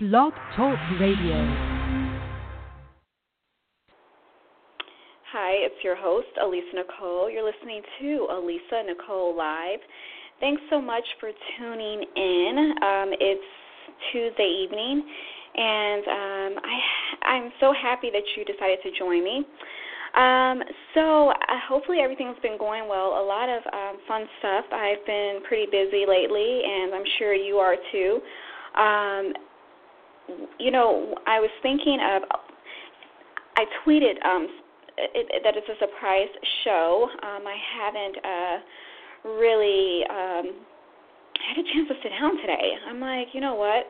Blog Talk Radio. Hi, it's your host, Alisa Nicole. You're listening to Alisa Nicole Live. Thanks so much for tuning in. Um, it's Tuesday evening, and um, I, I'm so happy that you decided to join me. Um, so uh, hopefully everything's been going well. A lot of um, fun stuff. I've been pretty busy lately, and I'm sure you are too. Um, you know, I was thinking of. I tweeted um, it, it, that it's a surprise show. Um, I haven't uh, really um, had a chance to sit down today. I'm like, you know what?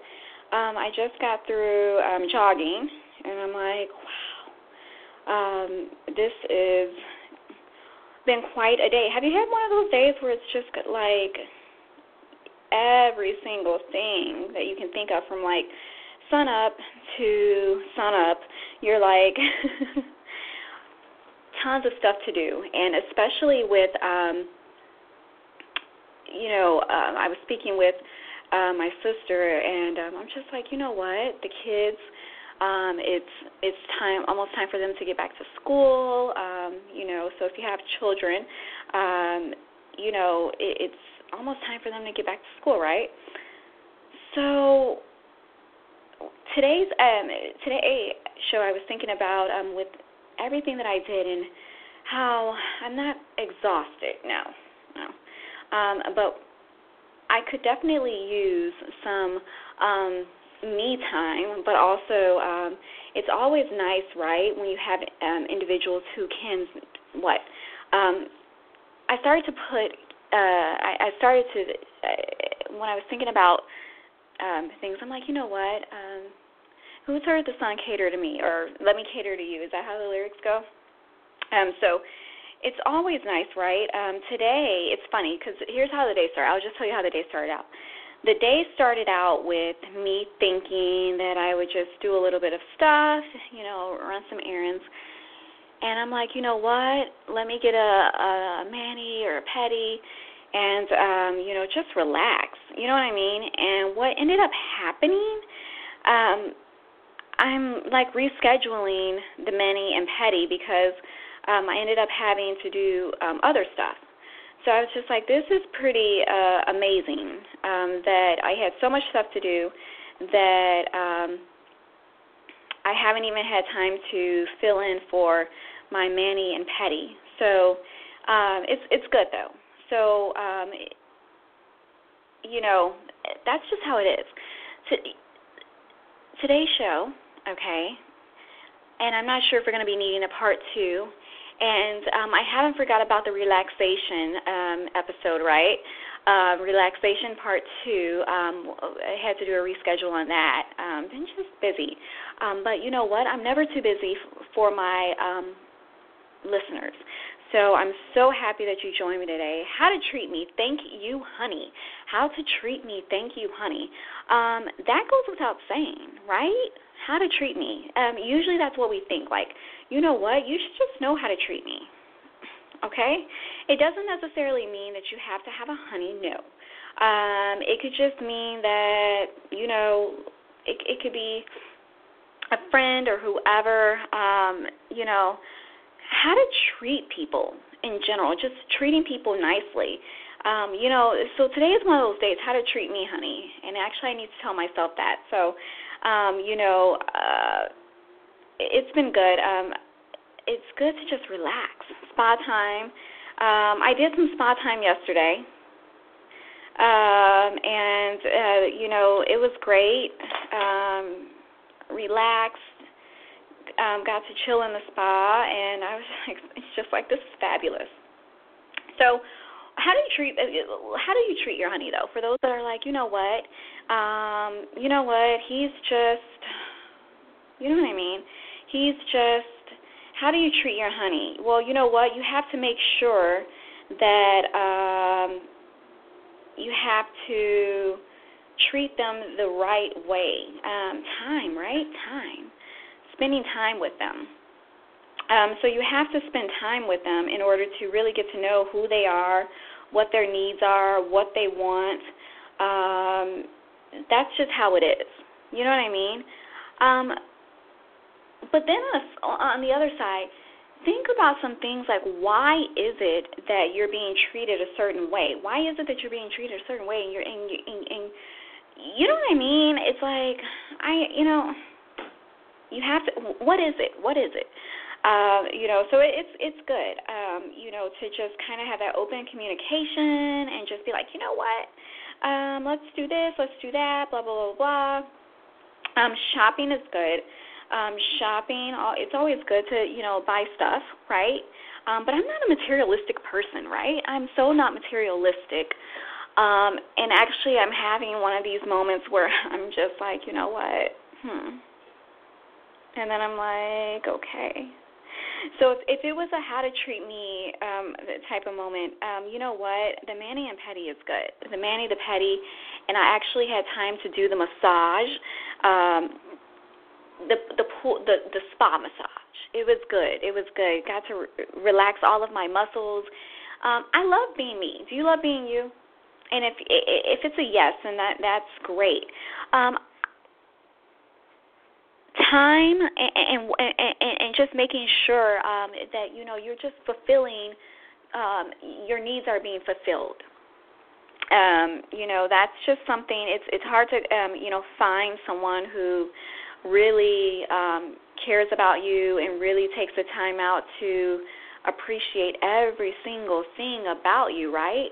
Um, I just got through um, jogging, and I'm like, wow, um, this is been quite a day. Have you had one of those days where it's just like every single thing that you can think of from like sun up to sun up, you're like tons of stuff to do, and especially with um, you know, um, I was speaking with uh, my sister, and um, I'm just like, you know what, the kids. Um, it's it's time almost time for them to get back to school. Um, you know, so if you have children, um, you know, it, it's almost time for them to get back to school, right? So today's um today show I was thinking about um with everything that I did and how I'm not exhausted now. No. Um but I could definitely use some um me time, but also um it's always nice, right, when you have um individuals who can what um I started to put uh I, I started to uh, when I was thinking about um things I'm like, you know what? Um Who's heard the song Cater to Me or Let Me Cater to You? Is that how the lyrics go? Um, so it's always nice, right? Um, today, it's funny because here's how the day started. I'll just tell you how the day started out. The day started out with me thinking that I would just do a little bit of stuff, you know, run some errands. And I'm like, you know what? Let me get a, a mani or a pedi and um, you know, just relax. You know what I mean? And what ended up happening, um, I'm like rescheduling the mani and pedi because um, I ended up having to do um, other stuff. So I was just like, this is pretty uh, amazing um, that I had so much stuff to do that um, I haven't even had time to fill in for my mani and pedi. So um, it's it's good though. So um, you know, that's just how it is. today's show okay? And I'm not sure if we're going to be needing a part two. And um, I haven't forgot about the relaxation um, episode, right? Uh, relaxation part two. Um, I had to do a reschedule on that. Um, been just busy, um, but you know what? I'm never too busy f- for my um, listeners. So I'm so happy that you joined me today. How to treat me, thank you, honey. How to treat me, thank you, honey. Um, that goes without saying, right? How to treat me. Um, usually that's what we think. Like, you know what? You should just know how to treat me. Okay? It doesn't necessarily mean that you have to have a honey. No. Um, it could just mean that you know it, it could be a friend or whoever. Um, you know how to treat people in general, just treating people nicely. Um, you know, so today is one of those days, how to treat me, honey. And actually, I need to tell myself that. So, um, you know, uh, it's been good. Um, it's good to just relax. Spa time. Um, I did some spa time yesterday. Um, and, uh, you know, it was great. Um, relaxed um, got to chill in the spa, and I was like, just like this is fabulous. So, how do you treat uh, how do you treat your honey though? For those that are like, you know what, um, you know what, he's just, you know what I mean? He's just. How do you treat your honey? Well, you know what, you have to make sure that um, you have to treat them the right way. Um, time, right? Time spending time with them. Um, so you have to spend time with them in order to really get to know who they are, what their needs are, what they want. Um, that's just how it is. You know what I mean? Um, but then on the other side, think about some things like why is it that you're being treated a certain way? Why is it that you're being treated a certain way and you're and, and, and you know what I mean? It's like I you know you have to what is it? What is it? Um, you know, so it, it's it's good, um, you know, to just kind of have that open communication and just be like, you know what, um, let's do this, let's do that, blah blah blah blah. Um, shopping is good um, shopping. It's always good to you know buy stuff, right? Um, but I'm not a materialistic person, right? I'm so not materialistic. Um, and actually, I'm having one of these moments where I'm just like, you know what? Hmm. And then I'm like, okay. So if, if it was a how to treat me um, type of moment, um, you know what? The mani and pedi is good. The mani, the pedi, and I actually had time to do the massage. Um, the the pool the the spa massage. It was good. It was good. Got to re- relax all of my muscles. Um, I love being me. Do you love being you? And if if it's a yes, then that that's great. Um, time and, and and and just making sure um, that you know you're just fulfilling um, your needs are being fulfilled. Um, you know that's just something. It's it's hard to um, you know find someone who really um, cares about you and really takes the time out to appreciate every single thing about you, right?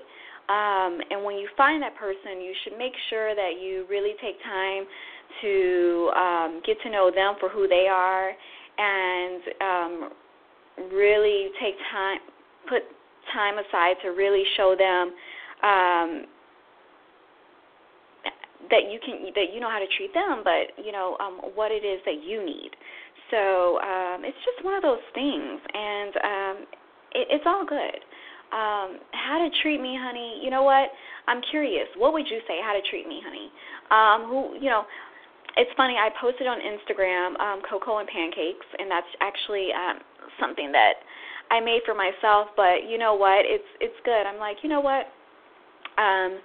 Um, and when you find that person, you should make sure that you really take time to um, get to know them for who they are and um, really take time, put time aside to really show them um, that you can that you know how to treat them, but you know um, what it is that you need. So um, it's just one of those things, and um, it, it's all good. Um, how to treat me, honey? You know what? I'm curious. What would you say? How to treat me, honey? Um, who you know? It's funny. I posted on Instagram um, cocoa and pancakes, and that's actually um, something that I made for myself. But you know what? It's it's good. I'm like, you know what? Um,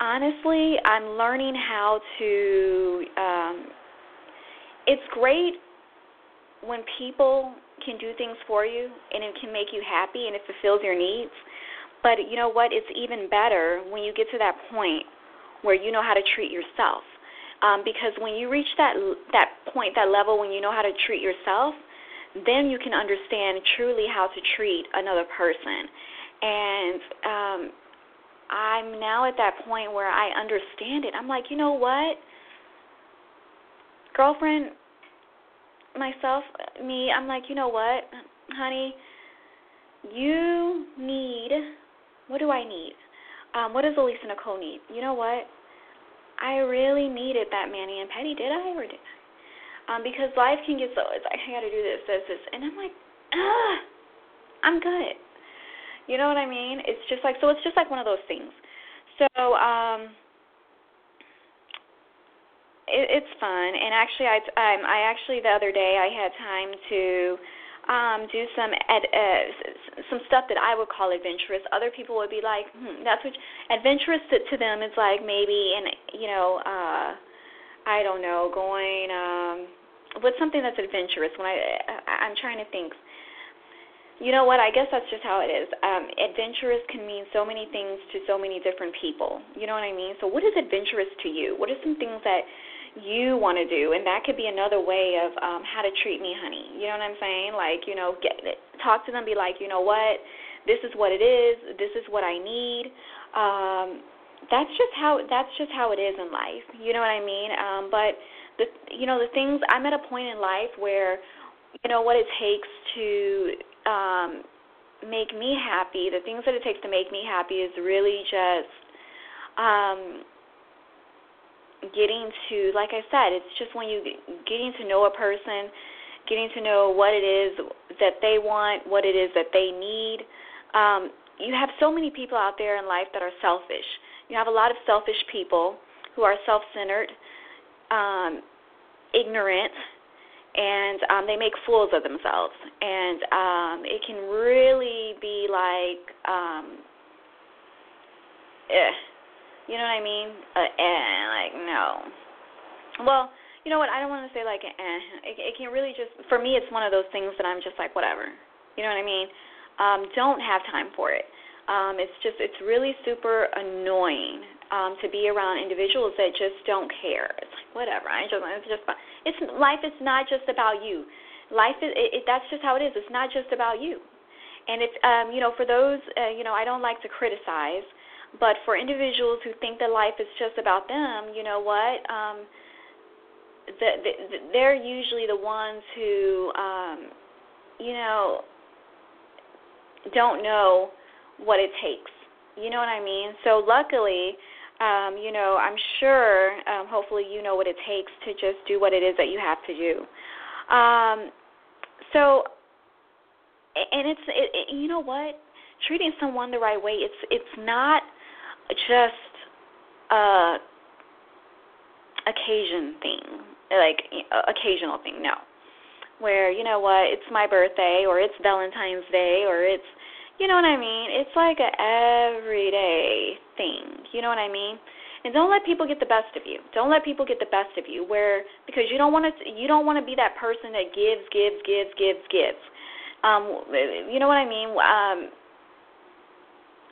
honestly, I'm learning how to. Um, it's great when people can do things for you and it can make you happy and it fulfills your needs. But you know what? It's even better when you get to that point where you know how to treat yourself. Um, because when you reach that that point, that level, when you know how to treat yourself, then you can understand truly how to treat another person. And um, I'm now at that point where I understand it. I'm like, you know what? Girlfriend, myself, me, I'm like, you know what, honey? You need, what do I need? Um, what does Alisa Nicole need? You know what? I really needed that mani and pedi, did I or did I? Um, because life can get so it's like I gotta do this, this, this and I'm like, ah I'm good. You know what I mean? It's just like so. It's just like one of those things. So um, it, it's fun, and actually, I um, I actually the other day I had time to um, do some ed, uh, some stuff that I would call adventurous. Other people would be like, hmm, that's what adventurous to, to them is like maybe and you know uh, I don't know going um, what's something that's adventurous when I I'm trying to think you know what? I guess that's just how it is. Um, adventurous can mean so many things to so many different people. You know what I mean? So, what is adventurous to you? What are some things that you want to do? And that could be another way of um, how to treat me, honey. You know what I'm saying? Like, you know, get talk to them. Be like, you know what? This is what it is. This is what I need. Um, that's just how that's just how it is in life. You know what I mean? Um, but the you know the things I'm at a point in life where you know what it takes to um, make me happy, the things that it takes to make me happy is really just um, getting to, like I said, it's just when you getting to know a person, getting to know what it is that they want, what it is that they need. Um, you have so many people out there in life that are selfish. You have a lot of selfish people who are self-centered, um, ignorant, and um, they make fools of themselves, and um, it can really be like, um, eh, you know what I mean? Uh, eh, like no, well, you know what? I don't want to say like eh. It, it can really just for me. It's one of those things that I'm just like whatever. You know what I mean? Um, don't have time for it. Um, it's just it's really super annoying um, to be around individuals that just don't care. It's like whatever. I just it's just it's life is not just about you. Life is it, it, that's just how it is. It's not just about you. And it's um, you know for those uh, you know I don't like to criticize, but for individuals who think that life is just about them, you know what? Um, the, the, they're usually the ones who, um, you know, don't know what it takes. You know what I mean? So luckily, um, you know, I'm sure, um, hopefully, you know what it takes to just do what it is that you have to do. Um, so, and it's, it, it, you know what? Treating someone the right way, it's it's not just a occasion thing like occasional thing. No, where you know what, it's my birthday or it's Valentine's Day or it's, you know what I mean. It's like a everyday thing. You know what I mean. And don't let people get the best of you. Don't let people get the best of you. Where because you don't want to, you don't want to be that person that gives, gives, gives, gives, gives. Um, you know what I mean. Um,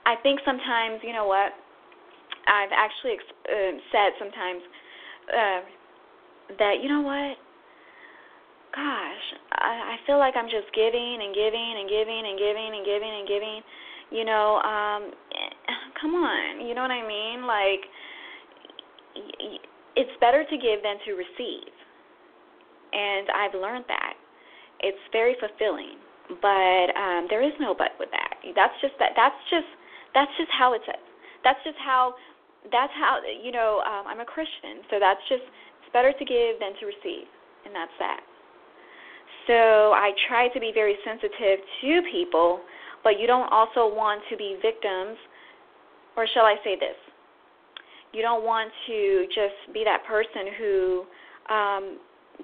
I think sometimes, you know what, I've actually uh, said sometimes. Uh, that you know what? Gosh i i feel like i'm just giving and giving and giving and giving and giving and giving. You know um come on you know what i mean? Like it's better to give than to receive. And i've learned that. It's very fulfilling but um there is no but with that. That's just that that's just that's just how it's that's just how that's how you know um i'm a christian so that's just it's better to give than to receive, and that's that. So I try to be very sensitive to people, but you don't also want to be victims, or shall I say this? You don't want to just be that person who um,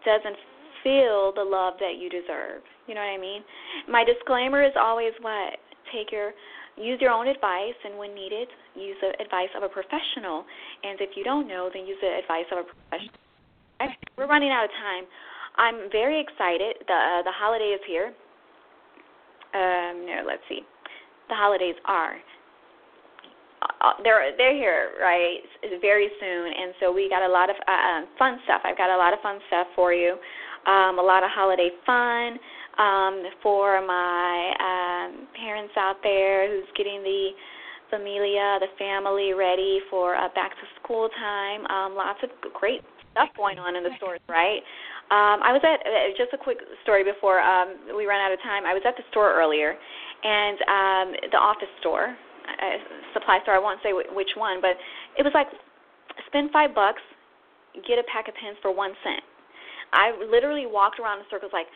doesn't feel the love that you deserve. You know what I mean? My disclaimer is always what? Take your use your own advice and when needed, use the advice of a professional. And if you don't know, then use the advice of a professional. We're running out of time. I'm very excited. The uh, the holiday is here. Um, no, let's see. The holidays are. Uh, they're they're here, right? Very soon, and so we got a lot of uh, um, fun stuff. I've got a lot of fun stuff for you. Um, a lot of holiday fun um, for my um, parents out there who's getting the familia, the family ready for uh, back to school time. Um, lots of great stuff going on in the stores, right? Um, I was at uh, just a quick story before um, we run out of time. I was at the store earlier, and um, the office store, uh, supply store. I won't say w- which one, but it was like spend five bucks, get a pack of pens for one cent. I literally walked around in circles like,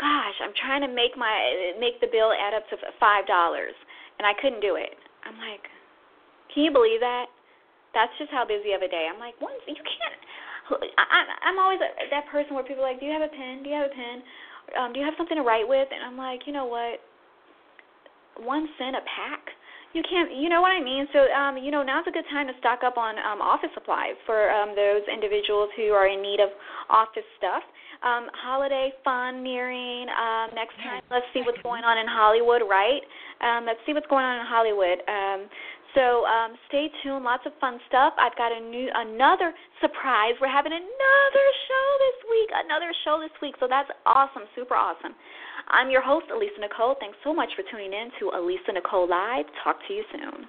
gosh, I'm trying to make my make the bill add up to five dollars, and I couldn't do it. I'm like, can you believe that? That's just how busy of a day. I'm like, one, you can't I, I'm always that person where people are like, "Do you have a pen? Do you have a pen? Um, do you have something to write with?" And I'm like, you know what? One cent a pack. You can't, you know what I mean. So, um, you know, now's a good time to stock up on um, office supplies for um, those individuals who are in need of office stuff. Um, holiday fun nearing. Um, next time, let's see what's going on in Hollywood, right? Um, let's see what's going on in Hollywood. Um, so um, stay tuned. Lots of fun stuff. I've got a new another surprise. We're having another show this week. Another show this week. So that's awesome. Super awesome. I'm your host, Alisa Nicole. Thanks so much for tuning in to Alisa Nicole Live. Talk to you soon.